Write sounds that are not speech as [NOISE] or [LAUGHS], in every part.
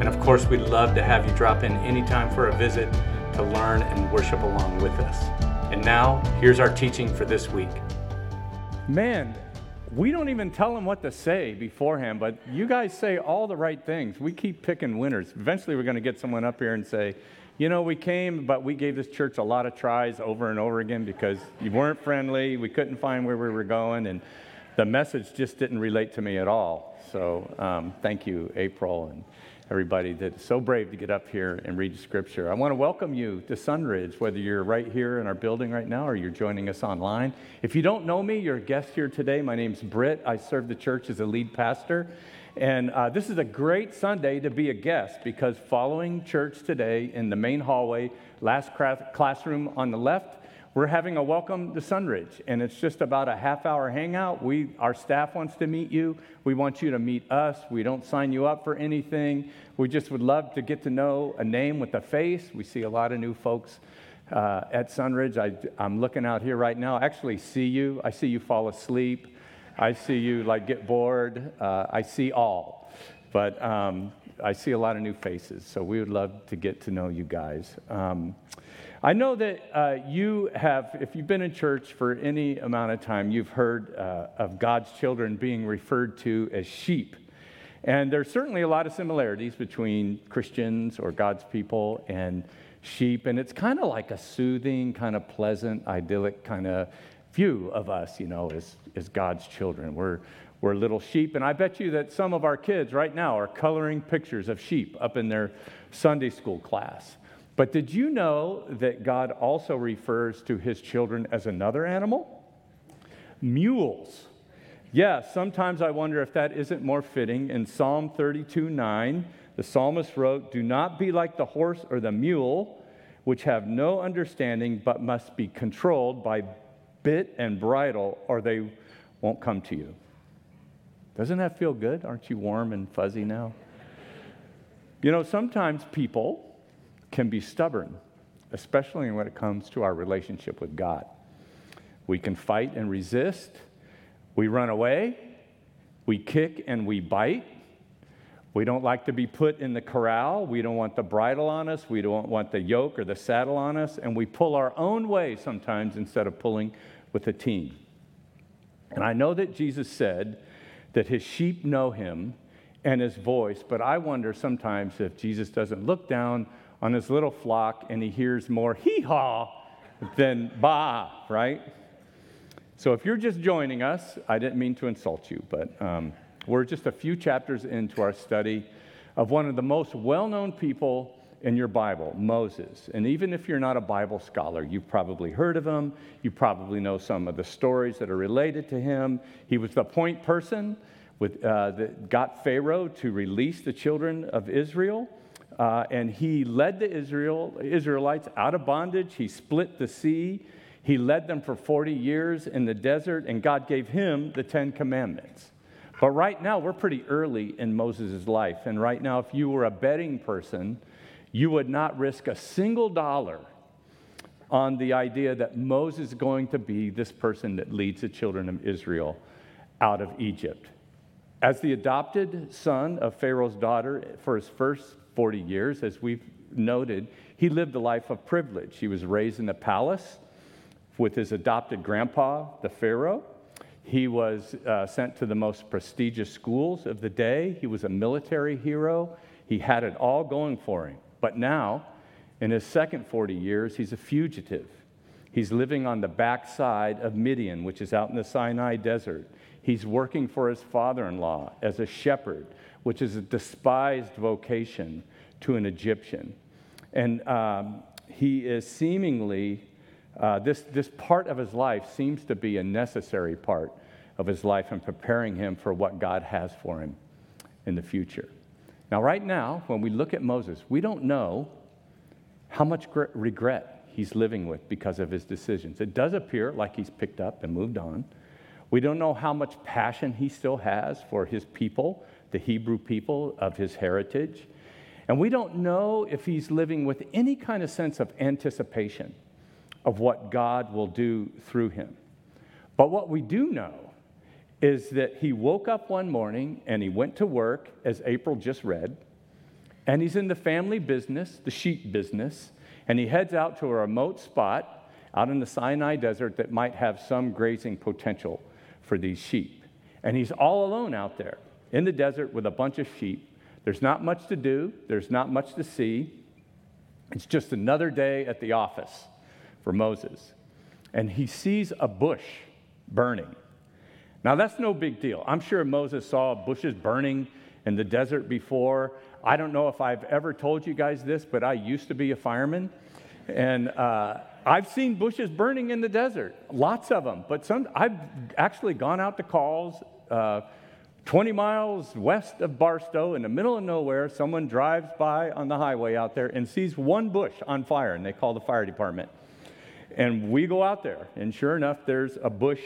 and of course, we'd love to have you drop in anytime for a visit to learn and worship along with us. And now, here's our teaching for this week. Man, we don't even tell them what to say beforehand, but you guys say all the right things. We keep picking winners. Eventually, we're going to get someone up here and say, you know, we came, but we gave this church a lot of tries over and over again because you weren't friendly, we couldn't find where we were going, and the message just didn't relate to me at all. So, um, thank you, April. And everybody that's so brave to get up here and read scripture. I want to welcome you to Sunridge, whether you're right here in our building right now or you're joining us online. If you don't know me, you're a guest here today. My name's Britt. I serve the church as a lead pastor. And uh, this is a great Sunday to be a guest because following church today in the main hallway, last classroom on the left, we're having a welcome to Sunridge, and it's just about a half hour hangout. We, our staff wants to meet you. We want you to meet us. We don't sign you up for anything. We just would love to get to know a name with a face. We see a lot of new folks uh, at Sunridge. I, I'm looking out here right now. I actually see you. I see you fall asleep. I see you like get bored. Uh, I see all, but um, I see a lot of new faces. So we would love to get to know you guys. Um, I know that uh, you have, if you've been in church for any amount of time, you've heard uh, of God's children being referred to as sheep. And there's certainly a lot of similarities between Christians or God's people and sheep. And it's kind of like a soothing, kind of pleasant, idyllic kind of view of us, you know, as, as God's children. We're, we're little sheep. And I bet you that some of our kids right now are coloring pictures of sheep up in their Sunday school class. But did you know that God also refers to his children as another animal? Mules. Yes, yeah, sometimes I wonder if that isn't more fitting. In Psalm 32 9, the psalmist wrote, Do not be like the horse or the mule, which have no understanding, but must be controlled by bit and bridle, or they won't come to you. Doesn't that feel good? Aren't you warm and fuzzy now? You know, sometimes people can be stubborn, especially when it comes to our relationship with God. We can fight and resist, we run away, we kick and we bite. We don't like to be put in the corral. We don't want the bridle on us. We don't want the yoke or the saddle on us. And we pull our own way sometimes instead of pulling with the team. And I know that Jesus said that his sheep know him and his voice, but I wonder sometimes if Jesus doesn't look down on his little flock and he hears more hee haw than bah, right? So if you're just joining us, I didn't mean to insult you, but um, we're just a few chapters into our study of one of the most well known people in your Bible, Moses. And even if you're not a Bible scholar, you've probably heard of him. You probably know some of the stories that are related to him. He was the point person with, uh, that got Pharaoh to release the children of Israel. Uh, and he led the Israel, Israelites out of bondage. He split the sea. He led them for 40 years in the desert, and God gave him the Ten Commandments. But right now, we're pretty early in Moses' life. And right now, if you were a betting person, you would not risk a single dollar on the idea that Moses is going to be this person that leads the children of Israel out of Egypt. As the adopted son of Pharaoh's daughter for his first 40 years, as we've noted, he lived a life of privilege. He was raised in a palace with his adopted grandpa, the Pharaoh. He was uh, sent to the most prestigious schools of the day. He was a military hero. He had it all going for him. But now, in his second 40 years, he's a fugitive. He's living on the backside of Midian, which is out in the Sinai desert. He's working for his father in law as a shepherd which is a despised vocation to an Egyptian. And um, he is seemingly, uh, this, this part of his life seems to be a necessary part of his life and preparing him for what God has for him in the future. Now, right now, when we look at Moses, we don't know how much regret he's living with because of his decisions. It does appear like he's picked up and moved on. We don't know how much passion he still has for his people, the Hebrew people of his heritage. And we don't know if he's living with any kind of sense of anticipation of what God will do through him. But what we do know is that he woke up one morning and he went to work, as April just read, and he's in the family business, the sheep business, and he heads out to a remote spot out in the Sinai desert that might have some grazing potential for these sheep. And he's all alone out there in the desert with a bunch of sheep. There's not much to do, there's not much to see. It's just another day at the office for Moses. And he sees a bush burning. Now, that's no big deal. I'm sure Moses saw bushes burning in the desert before. I don't know if I've ever told you guys this, but I used to be a fireman. And uh, I've seen bushes burning in the desert, lots of them. But some, I've actually gone out to calls uh, 20 miles west of Barstow in the middle of nowhere. Someone drives by on the highway out there and sees one bush on fire, and they call the fire department. And we go out there, and sure enough, there's a bush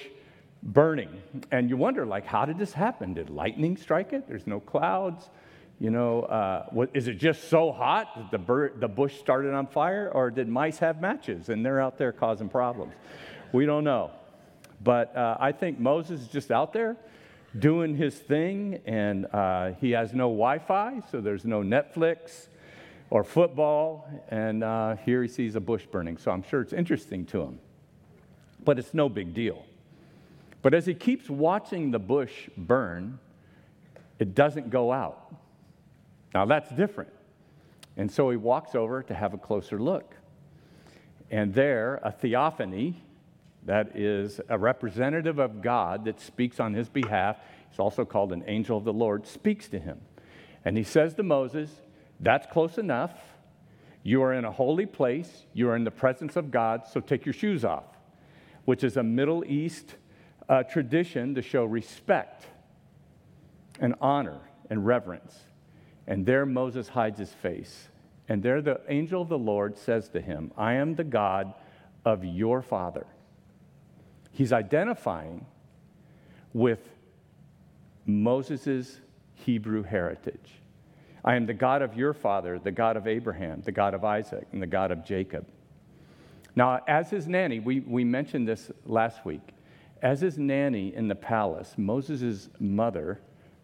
burning. And you wonder, like, how did this happen? Did lightning strike it? There's no clouds. You know, uh, what, is it just so hot that the, bur- the bush started on fire, or did mice have matches and they're out there causing problems? We don't know. But uh, I think Moses is just out there doing his thing, and uh, he has no Wi Fi, so there's no Netflix or football, and uh, here he sees a bush burning. So I'm sure it's interesting to him. But it's no big deal. But as he keeps watching the bush burn, it doesn't go out. Now that's different. And so he walks over to have a closer look. And there, a theophany, that is a representative of God that speaks on his behalf, he's also called an angel of the Lord, speaks to him. And he says to Moses, That's close enough. You are in a holy place, you are in the presence of God, so take your shoes off, which is a Middle East uh, tradition to show respect and honor and reverence. And there Moses hides his face. And there the angel of the Lord says to him, I am the God of your father. He's identifying with Moses' Hebrew heritage. I am the God of your father, the God of Abraham, the God of Isaac, and the God of Jacob. Now, as his nanny, we, we mentioned this last week. As his nanny in the palace, Moses' mother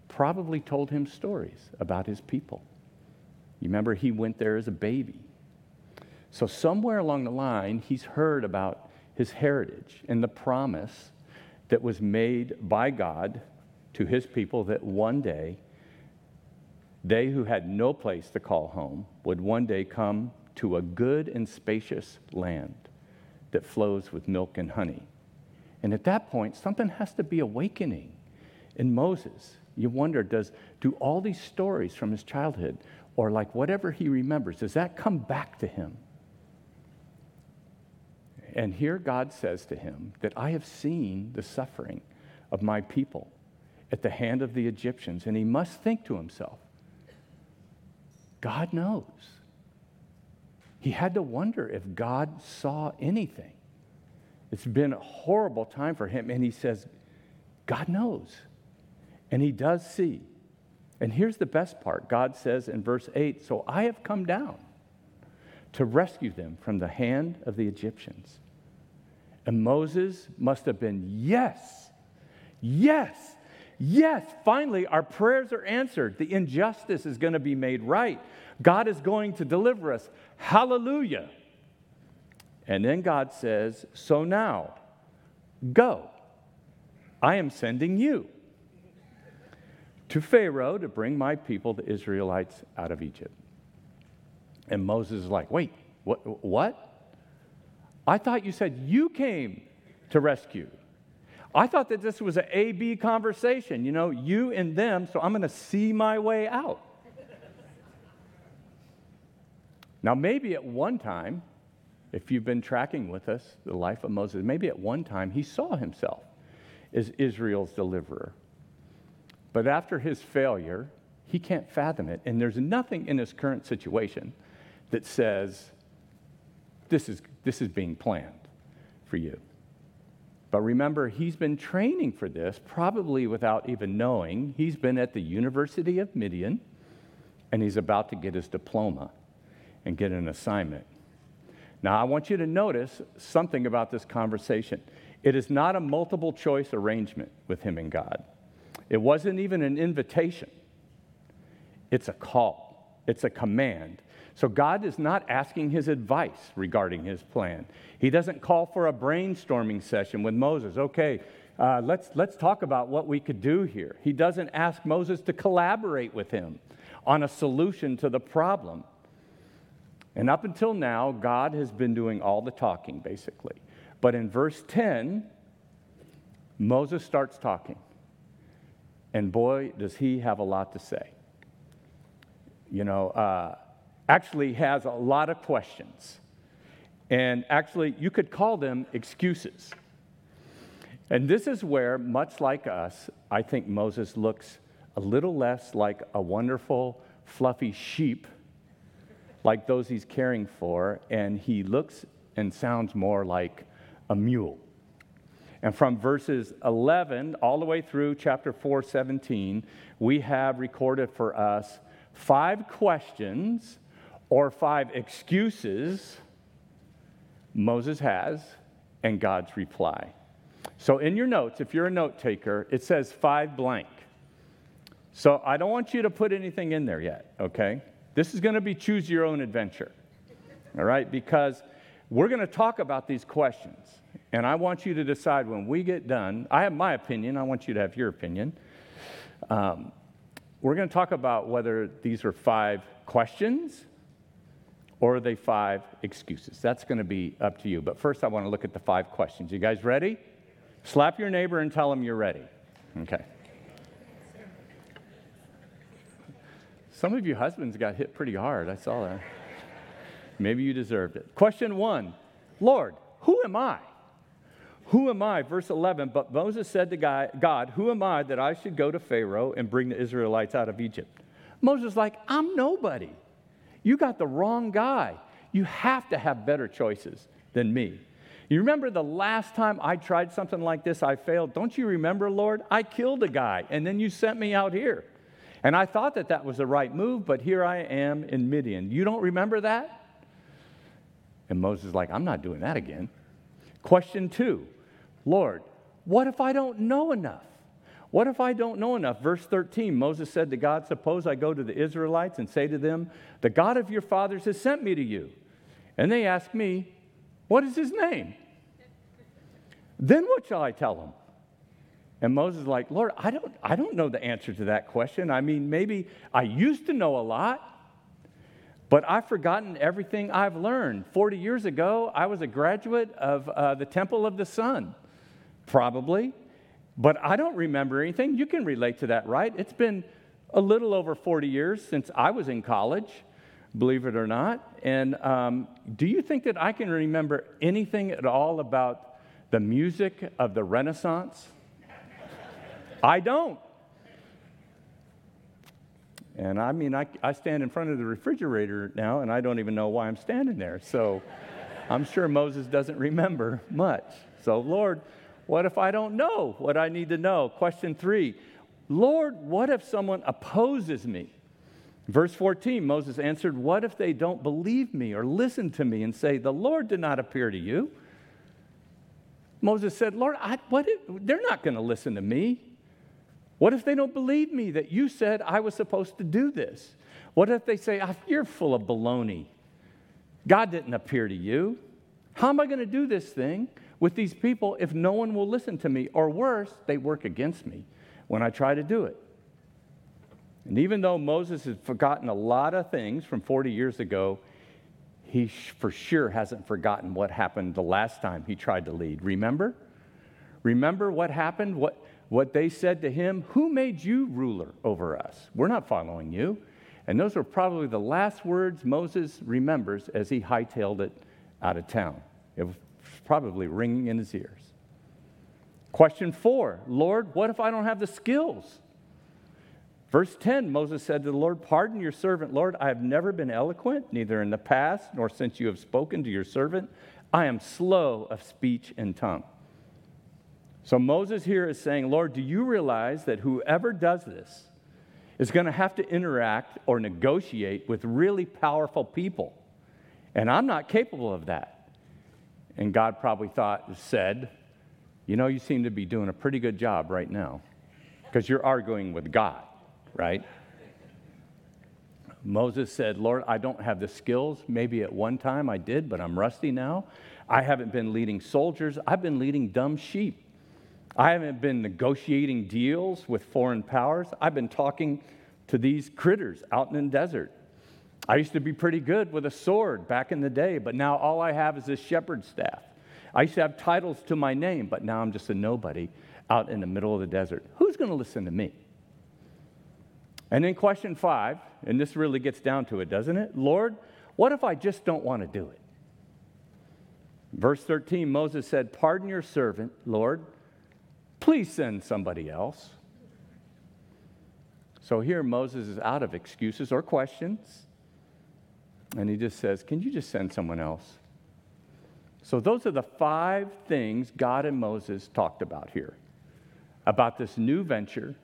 probably told him stories about his people. You remember he went there as a baby. So, somewhere along the line, he's heard about his heritage and the promise that was made by God to his people that one day they who had no place to call home would one day come to a good and spacious land that flows with milk and honey. And at that point, something has to be awakening in Moses. You wonder, does do all these stories from his childhood, or like whatever he remembers, does that come back to him? And here God says to him that I have seen the suffering of my people at the hand of the Egyptians. And he must think to himself, God knows. He had to wonder if God saw anything. It's been a horrible time for him. And he says, God knows. And he does see. And here's the best part God says in verse 8 So I have come down to rescue them from the hand of the Egyptians. And Moses must have been, Yes, yes, yes. Finally, our prayers are answered. The injustice is going to be made right. God is going to deliver us. Hallelujah. And then God says, So now, go. I am sending you to Pharaoh to bring my people, the Israelites, out of Egypt. And Moses is like, Wait, what? what? I thought you said you came to rescue. I thought that this was an A B conversation, you know, you and them, so I'm going to see my way out. now, maybe at one time, if you've been tracking with us the life of Moses, maybe at one time he saw himself as Israel's deliverer. But after his failure, He can't fathom it. And there's nothing in his current situation that says, this is, this is being planned for you. But remember, he's been training for this, probably without even knowing. He's been at the University of Midian, and he's about to get his diploma and get an assignment. Now, I want you to notice something about this conversation. It is not a multiple choice arrangement with him and God, it wasn't even an invitation, it's a call, it's a command. So God is not asking his advice regarding his plan. He doesn't call for a brainstorming session with Moses. Okay, uh, let's, let's talk about what we could do here. He doesn't ask Moses to collaborate with him on a solution to the problem. And up until now, God has been doing all the talking, basically. But in verse 10, Moses starts talking. And boy, does he have a lot to say. You know, uh, actually has a lot of questions. And actually, you could call them excuses. And this is where, much like us, I think Moses looks a little less like a wonderful, fluffy sheep, like those he's caring for, and he looks and sounds more like a mule. And from verses 11 all the way through chapter 4, 17, we have recorded for us five questions or five excuses Moses has and God's reply. So, in your notes, if you're a note taker, it says five blank. So, I don't want you to put anything in there yet, okay? This is going to be choose your own adventure, all right? Because we're going to talk about these questions. And I want you to decide when we get done. I have my opinion, I want you to have your opinion. Um, we're going to talk about whether these are five questions or are they five excuses? That's going to be up to you. But first, I want to look at the five questions. You guys ready? Slap your neighbor and tell him you're ready. Okay. Some of you husbands got hit pretty hard. I saw that. Maybe you deserved it. Question one Lord, who am I? Who am I? Verse 11. But Moses said to God, Who am I that I should go to Pharaoh and bring the Israelites out of Egypt? Moses like, I'm nobody. You got the wrong guy. You have to have better choices than me. You remember the last time I tried something like this, I failed. Don't you remember, Lord? I killed a guy, and then you sent me out here. And I thought that that was the right move, but here I am in Midian. You don't remember that? And Moses is like, I'm not doing that again. Question two Lord, what if I don't know enough? What if I don't know enough? Verse 13 Moses said to God, Suppose I go to the Israelites and say to them, The God of your fathers has sent me to you. And they ask me, What is his name? then what shall I tell them? And Moses is like, Lord, I don't, I don't know the answer to that question. I mean, maybe I used to know a lot, but I've forgotten everything I've learned. 40 years ago, I was a graduate of uh, the Temple of the Sun, probably. But I don't remember anything. You can relate to that, right? It's been a little over 40 years since I was in college, believe it or not. And um, do you think that I can remember anything at all about the music of the Renaissance? I don't. And I mean, I, I stand in front of the refrigerator now, and I don't even know why I'm standing there. So I'm sure Moses doesn't remember much. So, Lord, what if I don't know what I need to know? Question three Lord, what if someone opposes me? Verse 14, Moses answered, What if they don't believe me or listen to me and say, The Lord did not appear to you? Moses said, Lord, I, what if, they're not going to listen to me. What if they don't believe me that you said I was supposed to do this? What if they say, ah, You're full of baloney? God didn't appear to you. How am I going to do this thing? With these people if no one will listen to me? Or worse, they work against me when I try to do it. And even though Moses has forgotten a lot of things from 40 years ago, he for sure hasn't forgotten what happened the last time he tried to lead. Remember? Remember what happened? What, what they said to him? Who made you ruler over us? We're not following you. And those were probably the last words Moses remembers as he hightailed it out of town. Probably ringing in his ears. Question four Lord, what if I don't have the skills? Verse 10 Moses said to the Lord, Pardon your servant, Lord. I have never been eloquent, neither in the past nor since you have spoken to your servant. I am slow of speech and tongue. So Moses here is saying, Lord, do you realize that whoever does this is going to have to interact or negotiate with really powerful people? And I'm not capable of that. And God probably thought, said, You know, you seem to be doing a pretty good job right now because you're arguing with God right? Moses said, Lord, I don't have the skills. Maybe at one time I did, but I'm rusty now. I haven't been leading soldiers, I've been leading dumb sheep. I haven't been negotiating deals with foreign powers. I've been talking to these critters out in the desert. I used to be pretty good with a sword back in the day, but now all I have is this shepherd's staff. I used to have titles to my name, but now I'm just a nobody out in the middle of the desert. Who's going to listen to me? And then question five, and this really gets down to it, doesn't it? Lord, what if I just don't want to do it? Verse 13, Moses said, Pardon your servant, Lord. Please send somebody else. So here Moses is out of excuses or questions. And he just says, Can you just send someone else? So those are the five things God and Moses talked about here about this new venture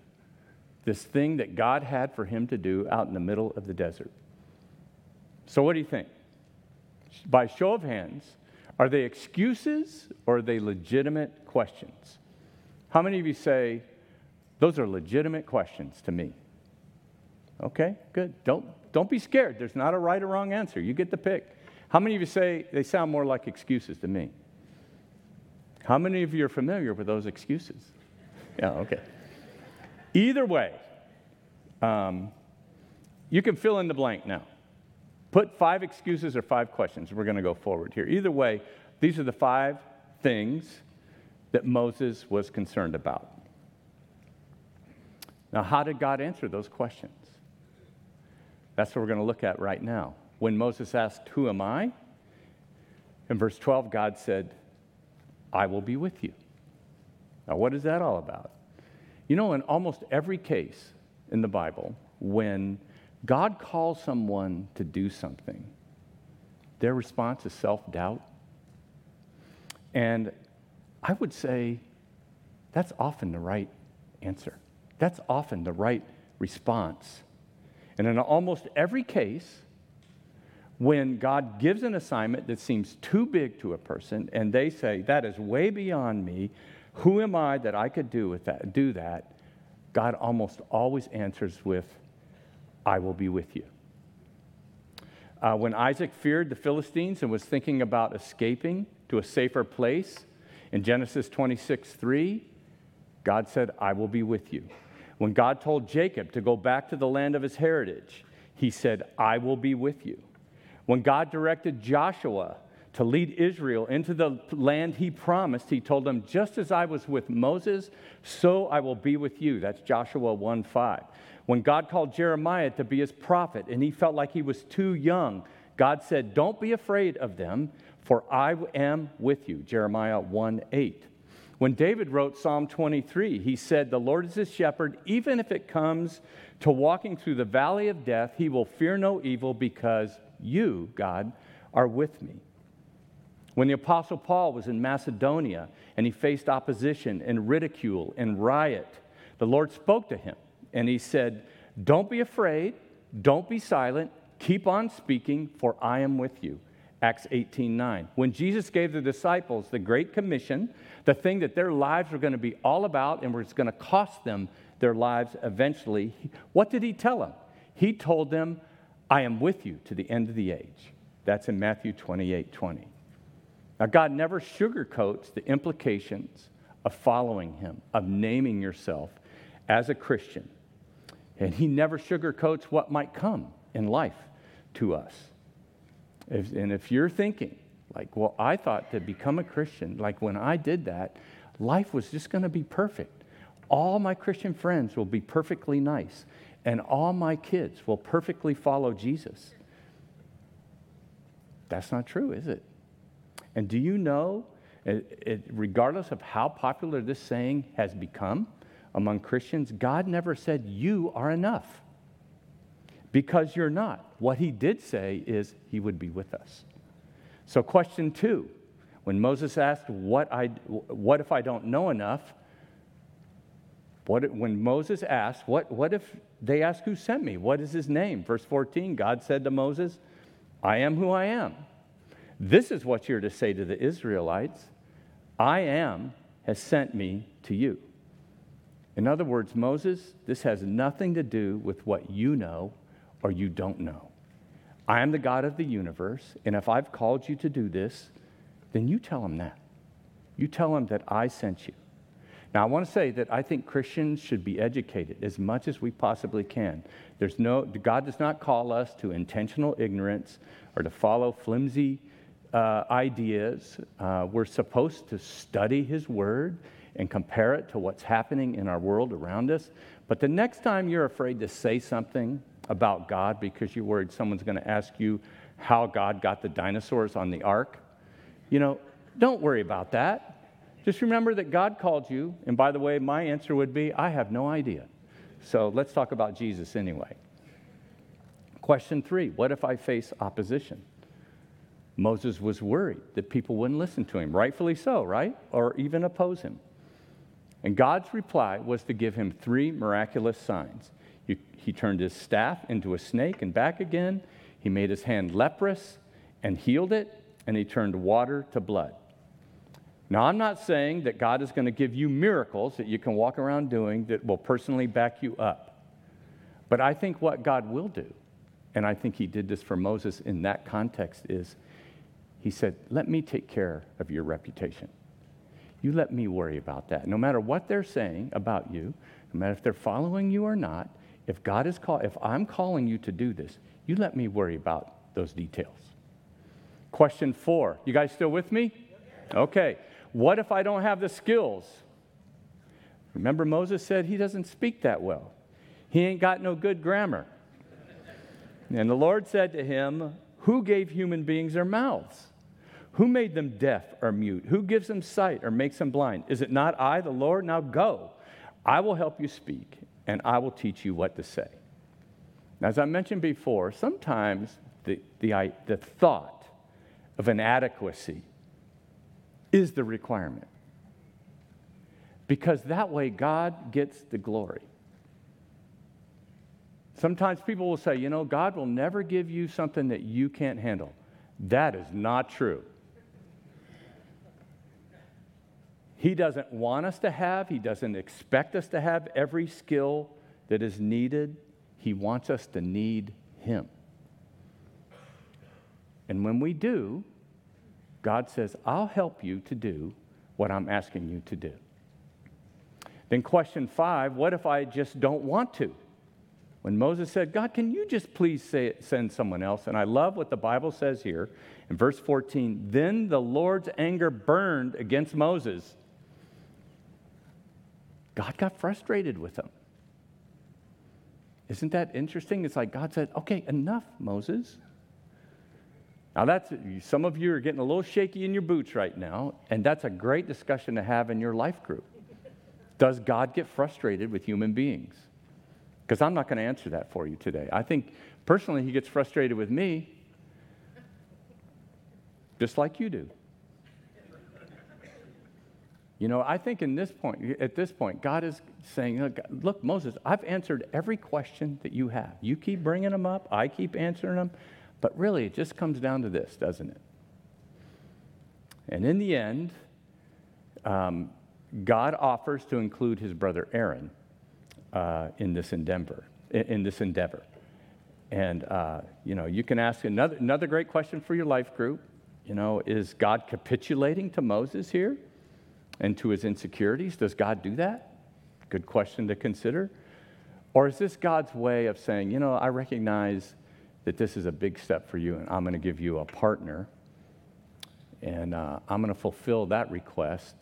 this thing that God had for him to do out in the middle of the desert. So, what do you think? By show of hands, are they excuses or are they legitimate questions? How many of you say, those are legitimate questions to me? Okay, good. Don't, don't be scared. There's not a right or wrong answer. You get the pick. How many of you say they sound more like excuses to me? How many of you are familiar with those excuses? Yeah, okay. Either way, um, you can fill in the blank now. Put five excuses or five questions. We're going to go forward here. Either way, these are the five things that Moses was concerned about. Now, how did God answer those questions? That's what we're going to look at right now. When Moses asked, Who am I? In verse 12, God said, I will be with you. Now, what is that all about? You know, in almost every case in the Bible, when God calls someone to do something, their response is self doubt. And I would say that's often the right answer. That's often the right response. And in almost every case, when God gives an assignment that seems too big to a person and they say, That is way beyond me, who am I that I could do with that, do that? God almost always answers with, I will be with you. Uh, when Isaac feared the Philistines and was thinking about escaping to a safer place, in Genesis 26 3, God said, I will be with you. When God told Jacob to go back to the land of his heritage, he said, I will be with you. When God directed Joshua to lead Israel into the land he promised, he told them, Just as I was with Moses, so I will be with you. That's Joshua 1 5. When God called Jeremiah to be his prophet and he felt like he was too young, God said, Don't be afraid of them, for I am with you. Jeremiah 1 8. When David wrote Psalm 23, he said, The Lord is his shepherd. Even if it comes to walking through the valley of death, he will fear no evil because you, God, are with me. When the Apostle Paul was in Macedonia and he faced opposition and ridicule and riot, the Lord spoke to him and he said, Don't be afraid, don't be silent, keep on speaking, for I am with you. Acts 18 9. When Jesus gave the disciples the Great Commission, the thing that their lives were going to be all about and was going to cost them their lives eventually, what did he tell them? He told them, I am with you to the end of the age. That's in Matthew 28 20. Now, God never sugarcoats the implications of following Him, of naming yourself as a Christian. And He never sugarcoats what might come in life to us. If, and if you're thinking, like, well, I thought to become a Christian, like when I did that, life was just going to be perfect. All my Christian friends will be perfectly nice, and all my kids will perfectly follow Jesus. That's not true, is it? And do you know, it, it, regardless of how popular this saying has become among Christians, God never said you are enough because you're not. What he did say is he would be with us. So, question two when Moses asked, What, I, what if I don't know enough? What, when Moses asked, what, what if they ask who sent me? What is his name? Verse 14, God said to Moses, I am who I am. This is what you're to say to the Israelites I am has sent me to you. In other words, Moses, this has nothing to do with what you know or you don't know. I am the God of the universe, and if I've called you to do this, then you tell him that. You tell him that I sent you. Now, I want to say that I think Christians should be educated as much as we possibly can. There's no, God does not call us to intentional ignorance or to follow flimsy uh, ideas. Uh, we're supposed to study His Word and compare it to what's happening in our world around us. But the next time you're afraid to say something about God because you're worried someone's going to ask you how God got the dinosaurs on the ark, you know, don't worry about that. Just remember that God called you. And by the way, my answer would be I have no idea. So let's talk about Jesus anyway. Question three What if I face opposition? Moses was worried that people wouldn't listen to him, rightfully so, right? Or even oppose him. And God's reply was to give him three miraculous signs. He, turned his staff into a snake and back again. He made his hand leprous and healed it, and he turned water to blood. Now, I'm not saying that God is going to give you miracles that you can walk around doing that will personally back you up. But I think what God will do, and I think He did this for Moses in that context, is He said, Let me take care of your reputation. You let me worry about that. No matter what they're saying about you, no matter if they're following you or not, if God is call, if I'm calling you to do this, you let me worry about those details. Question four. You guys still with me? Okay. What if I don't have the skills? Remember, Moses said he doesn't speak that well. He ain't got no good grammar. And the Lord said to him, Who gave human beings their mouths? Who made them deaf or mute? Who gives them sight or makes them blind? Is it not I, the Lord? Now go. I will help you speak, and I will teach you what to say. Now, as I mentioned before, sometimes the, the, the thought of inadequacy is the requirement. Because that way God gets the glory. Sometimes people will say, you know, God will never give you something that you can't handle. That is not true. He doesn't want us to have, He doesn't expect us to have every skill that is needed. He wants us to need Him. And when we do, God says, I'll help you to do what I'm asking you to do. Then, question five what if I just don't want to? When Moses said, God, can you just please say, send someone else? And I love what the Bible says here in verse 14. Then the Lord's anger burned against Moses. God got frustrated with them. Isn't that interesting? It's like God said, okay, enough, Moses. Now, that's some of you are getting a little shaky in your boots right now, and that's a great discussion to have in your life group. Does God get frustrated with human beings? Because I'm not going to answer that for you today. I think personally, He gets frustrated with me, just like you do. You know, I think in this point, at this point, God is saying, "Look, Moses, I've answered every question that you have. You keep bringing them up. I keep answering them. But really, it just comes down to this, doesn't it? And in the end, um, God offers to include his brother Aaron uh, in this endeavor. In this endeavor, and uh, you know, you can ask another another great question for your life group. You know, is God capitulating to Moses here and to his insecurities? Does God do that? Good question to consider. Or is this God's way of saying, you know, I recognize that this is a big step for you, and I'm going to give you a partner. And uh, I'm going to fulfill that request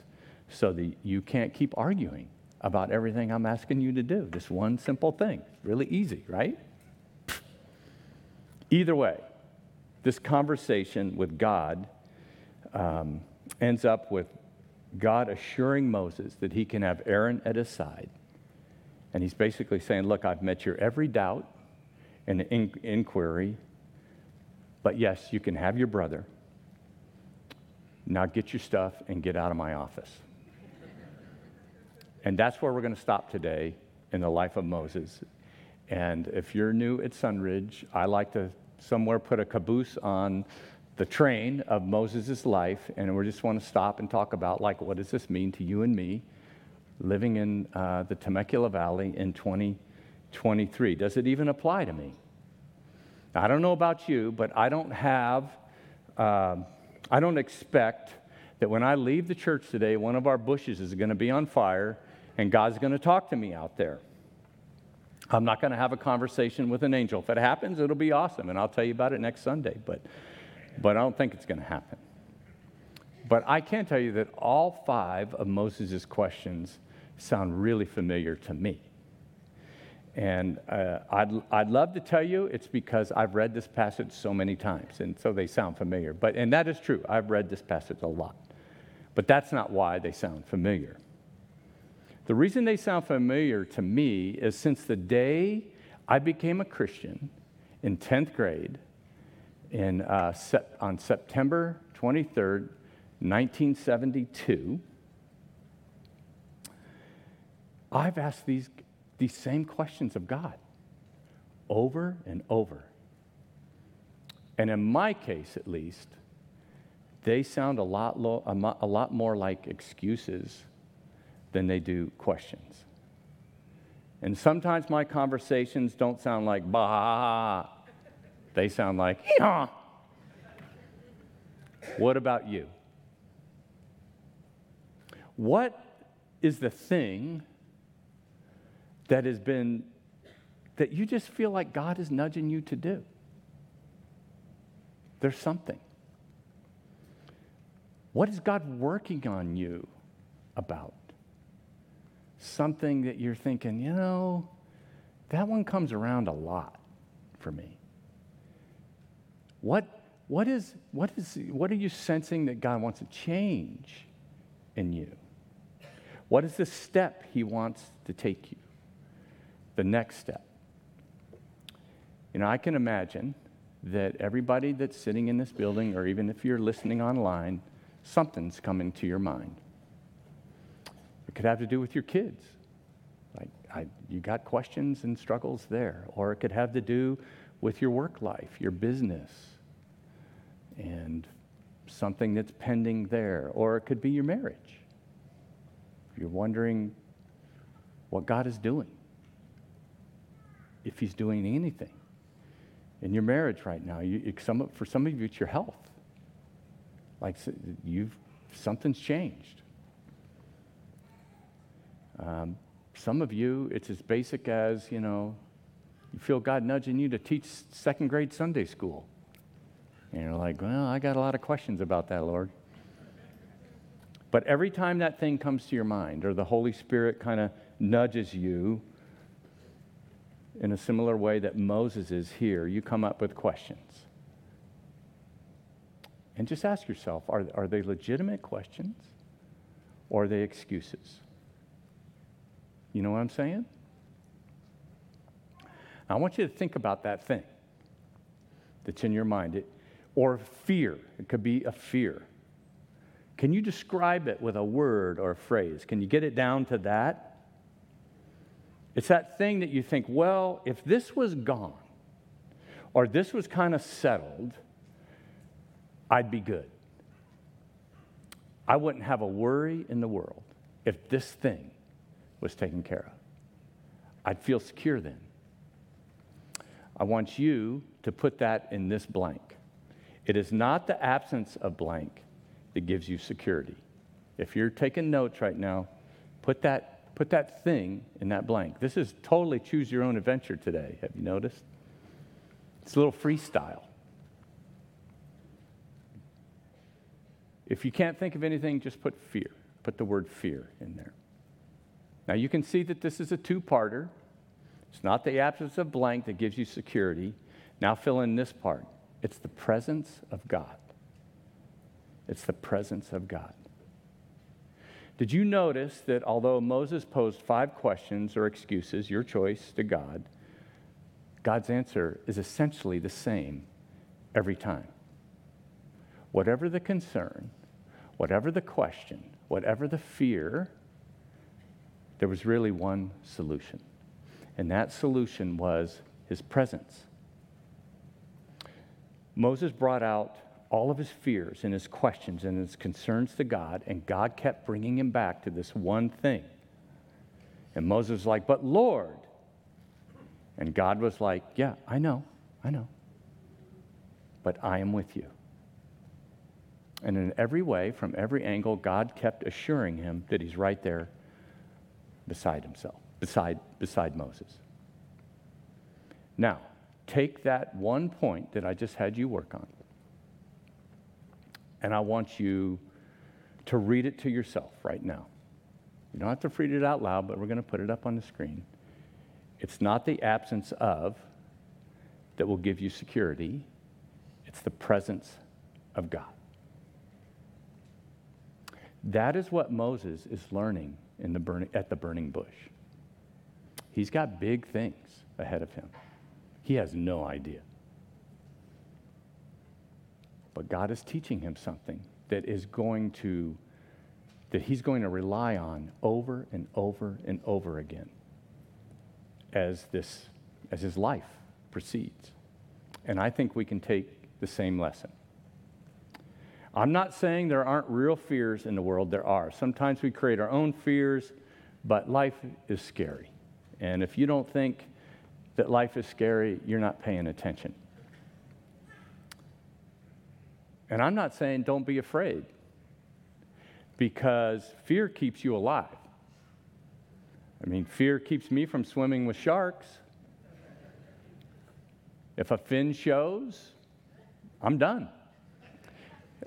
so that you can't keep arguing about everything I'm asking you to do. This one simple thing. Really easy, right? Either way, this conversation with God um, ends up with God assuring Moses that he can have Aaron at his side And he's basically saying, Look, I've met your every doubt and in- inquiry, but yes, you can have your brother. Now get your stuff and get out of my office. and that's where we're going to stop today in the life of Moses. And if you're new at Sunridge, I like to somewhere put a caboose on the train of Moses' life, and we just want to stop and talk about, like, what does this mean to you and me living in uh, the Temecula Valley in 2023? Does it even apply to me? I don't know about you, but I don't have, uh, I don't expect that when I leave the church today, one of our bushes is going to be on fire and God's going to talk to me out there. I'm not going to have a conversation with an angel. If it happens, it'll be awesome, and I'll tell you about it next Sunday, but, but I don't think it's going to happen. But I can tell you that all five of Moses' questions sound really familiar to me. And uh, I'd, I'd love to tell you it's because I've read this passage so many times, and so they sound familiar. But, and that is true, I've read this passage a lot. But that's not why they sound familiar. The reason they sound familiar to me is since the day I became a Christian in 10th grade in, uh, sep- on September 23rd, 1972, I've asked these, these same questions of God over and over. And in my case, at least, they sound a lot, lo- a lot more like excuses than they do questions. And sometimes my conversations don't sound like bah, they sound like yeah. What about you? What is the thing that has been, that you just feel like God is nudging you to do? There's something. What is God working on you about? something that you're thinking, you know, that one comes around a lot for me. What, what, is, what, is, what are you sensing that God wants to change in you? What is the step He wants to take you? The next step. You know, I can imagine that everybody that's sitting in this building, or even if you're listening online, something's coming to your mind. It could have to do with your kids. Like, I, you got questions and struggles there. Or it could have to do with your work life, your business, and something that's pending there. Or it could be your marriage. You're wondering what God is doing, if He's doing anything in your marriage right now. You, some, for some of you, it's your health. Like you've, something's changed. Um, some of you, it's as basic as, you know, you feel God nudging you to teach second grade Sunday school. And you're like, well, I got a lot of questions about that, Lord. But every time that thing comes to your mind, or the Holy Spirit kind of nudges you in a similar way that Moses is here, you come up with questions. And just ask yourself are, are they legitimate questions or are they excuses? You know what I'm saying? I want you to think about that thing that's in your mind, it, or fear. It could be a fear. Can you describe it with a word or a phrase? Can you get it down to that? It's that thing that you think, well, if this was gone, or this was kind of settled, I'd be good. I wouldn't have a worry in the world if this thing was taken care of. I'd feel secure then. I want you to put that in this blank. It is not the absence of blank that gives you security. If you're taking notes right now, put that, put that thing in that blank. This is totally choose your own adventure today. Have you noticed? It's a little freestyle. If you can't think of anything, just put fear. Put the word fear in there. Now you can see that this is a two parter. It's not the absence of blank that gives you security. Now fill in this part it's the presence of God. It's the presence of God. Did you notice that although Moses posed five questions or excuses, your choice, to God, God's answer is essentially the same every time? Whatever the concern, whatever the question, whatever the fear, there was really one solution. And that solution was his presence. Moses brought out all of his fears and his questions and his concerns to God, and God kept bringing him back to this one thing. And Moses was like, But Lord. And God was like, Yeah, I know, I know. But I am with you. And in every way, from every angle, God kept assuring him that he's right there beside himself, beside, beside Moses. Now, take that one point that I just had you work on, and I want you to read it to yourself right now. You don't have to read it out loud, but we're going to put it up on the screen. It's not the absence of that will give you security, it's the presence of God. That is what Moses is learning in the burning, at the burning bush. He's got big things ahead of him. He has no idea. But God is teaching him something that is going to, that he's going to rely on over and over and over again as this, as his life proceeds. And I think we can take the same lesson. I'm not saying there aren't real fears in the world, there are. Sometimes we create our own fears, but life is scary. And if you don't think that life is scary, you're not paying attention. And I'm not saying don't be afraid, because fear keeps you alive. I mean, fear keeps me from swimming with sharks. If a fin shows, I'm done.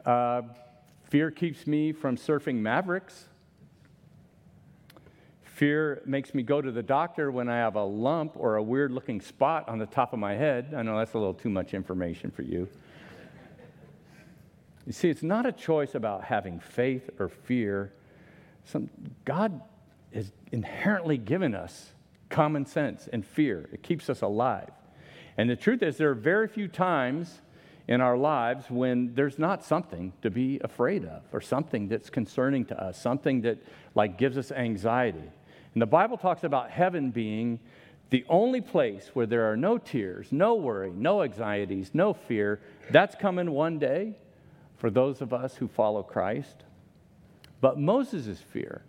Uh, fear keeps me from surfing Mavericks. Fear makes me go to the doctor when I have a lump or a weird looking spot on the top of my head. I know that's a little too much information for you. You see, it's not a choice about having faith or fear. Some, God has inherently given us common sense and fear, it keeps us alive. And the truth is, there are very few times in our lives when there's not something to be afraid of or something that's concerning to us, something that like gives us anxiety. And the Bible talks about heaven being the only place where there are no tears, no worry, no anxieties, no fear. That's coming one day for those of us who follow Christ. But Moses' fear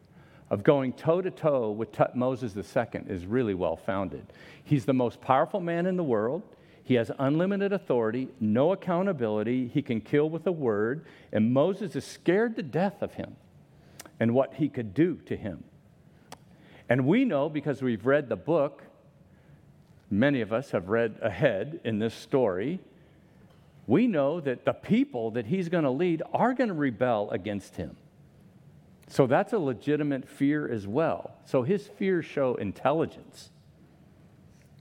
of going toe to toe with Ramses II is really well founded. He's the most powerful man in the world. He has unlimited authority, no accountability. He can kill with a word. And Moses is scared to death of him and what he could do to him. And we know because we've read the book, many of us have read ahead in this story. We know that the people that he's going to lead are going to rebel against him. So that's a legitimate fear as well. So his fears show intelligence.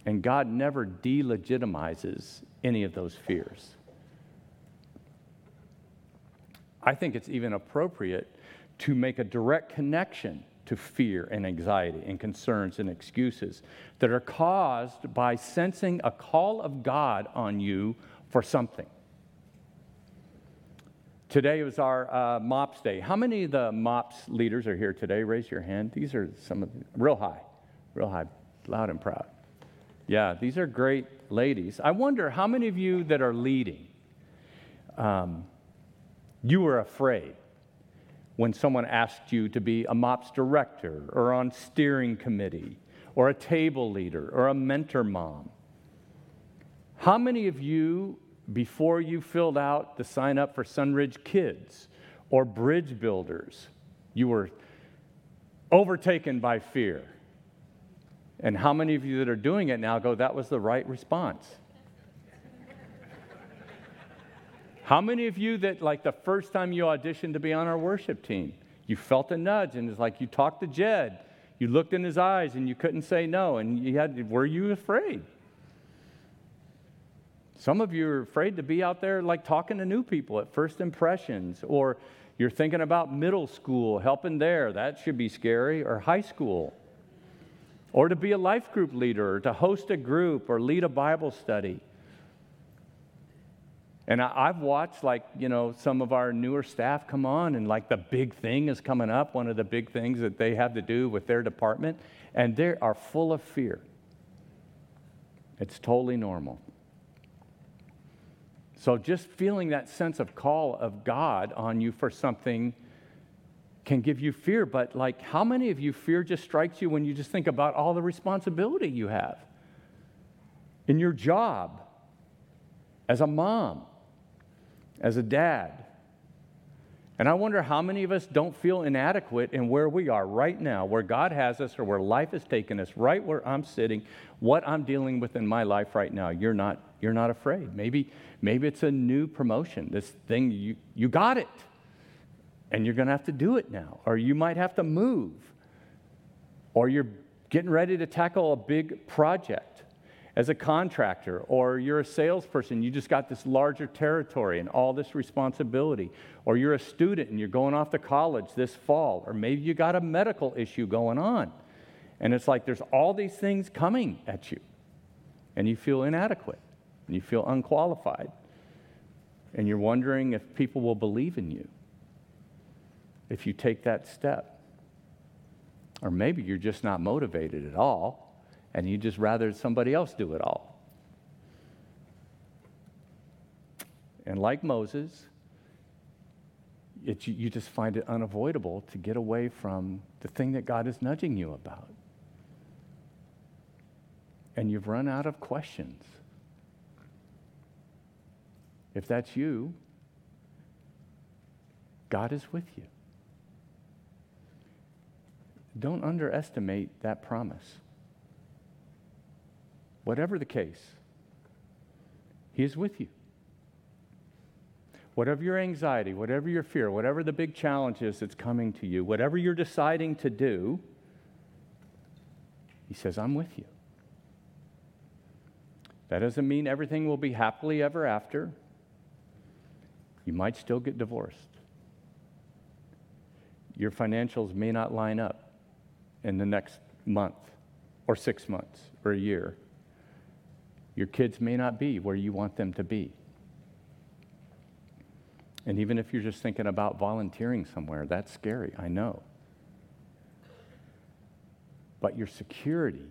And God never delegitimizes any of those fears. I think it's even appropriate to make a direct connection to fear and anxiety and concerns and excuses that are caused by sensing a call of God on you for something. Today was our uh, MOPS day. How many of the MOPS leaders are here today? Raise your hand. These are some of the, real high, real high, loud and proud. Yeah, these are great ladies. I wonder how many of you that are leading, um, you were afraid when someone asked you to be a MOPS director or on steering committee or a table leader or a mentor mom. How many of you, before you filled out the sign up for Sunridge Kids or Bridge Builders, you were overtaken by fear? And how many of you that are doing it now go, that was the right response? How many of you that, like, the first time you auditioned to be on our worship team, you felt a nudge and it's like you talked to Jed, you looked in his eyes and you couldn't say no, and you had, were you afraid? Some of you are afraid to be out there, like, talking to new people at first impressions, or you're thinking about middle school, helping there, that should be scary, or high school. Or to be a life group leader, or to host a group, or lead a Bible study. And I, have watched, like, you know, some of our newer staff come on, and like the big thing is coming up, one of the big things that they have to do with their department, and they are full of fear. It's totally normal. So just feeling that sense of call of God on you for something can give you fear, but like, how many of you fear just strikes you when you just think about all the responsibility you have in your job, as a mom, as a dad? And I wonder how many of us don't feel inadequate in where we are right now, where God has us or where life has taken us, right where I'm sitting, what I'm dealing with in my life right now. You're not, you're not afraid. Maybe, maybe it's a new promotion, this thing, you, you got it. And you're going to have to do it now. Or you might have to move. Or you're getting ready to tackle a big project as a contractor or you're a salesperson, you just got this larger territory and all this responsibility. Or you're a student and you're going off to college this fall. Or maybe you got a medical issue going on. And it's like there's all these things coming at you. And you feel inadequate and you feel unqualified. And you're wondering if people will believe in you if you take that step. Or maybe you're just not motivated at all and you just rather somebody else do it all. And like Moses, it, you just find it unavoidable to get away from the thing that God is nudging you about. And you've run out of questions. If that's you, God is with you. Don't underestimate that promise. Whatever the case, He is with you. Whatever your anxiety, whatever your fear, whatever the big challenge is that's coming to you, whatever you're deciding to do, He says, I'm with you. That doesn't mean everything will be happily ever after. You might still get divorced. Your financials may not line up in the next month or six months or a year. Your kids may not be where you want them to be. And even if you're just thinking about volunteering somewhere, that's scary, I know. But your security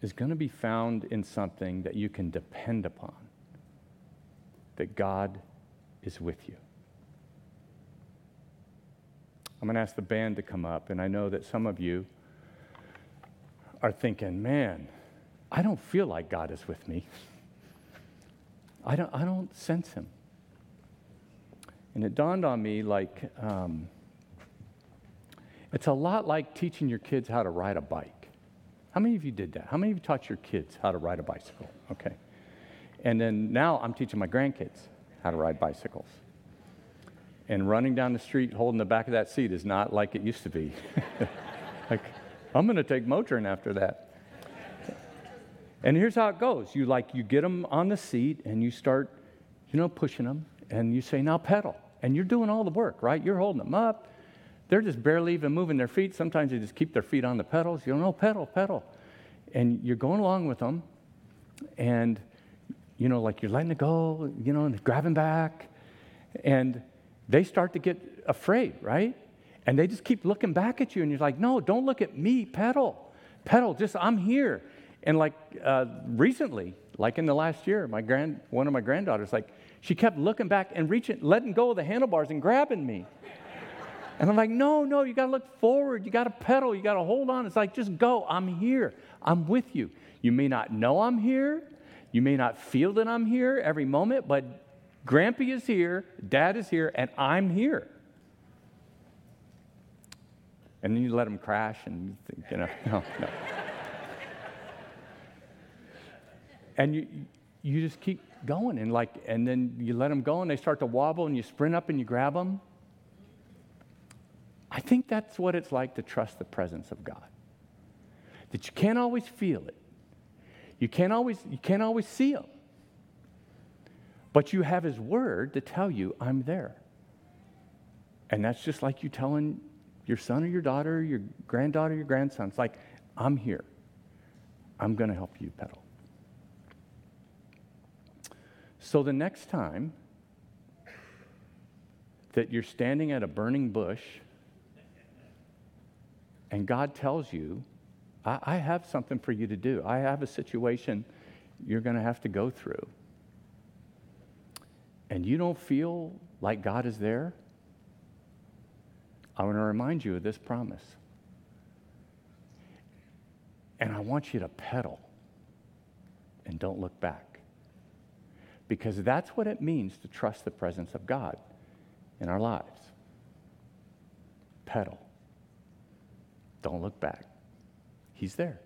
is going to be found in something that you can depend upon that God is with you. I'm going to ask the band to come up, and I know that some of you are thinking, man, I don't feel like God is with me. I don't, I don't sense him. And it dawned on me like um, it's a lot like teaching your kids how to ride a bike. How many of you did that? How many of you taught your kids how to ride a bicycle? Okay. And then now I'm teaching my grandkids how to ride bicycles. And running down the street holding the back of that seat is not like it used to be. [LAUGHS] like, I'm going to take Motrin after that. And here's how it goes. You like you get them on the seat and you start, you know, pushing them and you say, "Now pedal." And you're doing all the work, right? You're holding them up. They're just barely even moving their feet. Sometimes they just keep their feet on the pedals. You know, pedal, pedal. And you're going along with them and you know, like you're letting it go, you know, and grabbing back. And they start to get afraid, right? And they just keep looking back at you, and you're like, no, don't look at me, pedal. Pedal, just I'm here. And like uh, recently, like in the last year, my grand, one of my granddaughters, like she kept looking back and reaching, letting go of the handlebars and grabbing me. And I'm like, no, no, you got to look forward. You got to pedal. You got to hold on. It's like, just go. I'm here. I'm with you. You may not know I'm here. You may not feel that I'm here every moment, but Grampy is here, Dad is here, and I'm here. And then you let him crash and, you know, [LAUGHS] no, no. And you, you just keep going and like and then you let them go and they start to wobble and you sprint up and you grab them i think that's what it's like to trust the presence of god that you can't always feel it you can't always you can't always see him but you have his word to tell you i'm there And that's just like you telling your son or your daughter, your granddaughter, your grandson. It's like, I'm here. I'm going to help you pedal. So the next time that you're standing at a burning bush and God tells you, I, I have something for you to do, I have a situation you're going to have to go through, and you don't feel like God is there, I want to remind you of this promise. And I want you to pedal and don't look back. Because that's what it means to trust the presence of God in our lives. Pedal. Don't look back. He's there.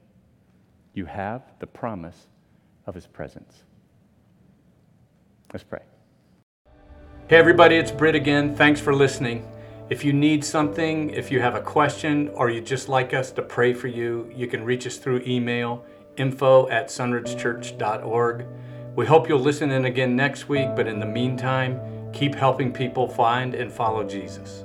You have the promise of His presence. Let's pray. Hey, everybody, it's Britt again. Thanks for listening. If you need something, if you have a question, or you'd just like us to pray for you, you can reach us through email info at sunridgechurch.org. We hope you'll listen in again next week, but in the meantime, keep helping people find and follow Jesus.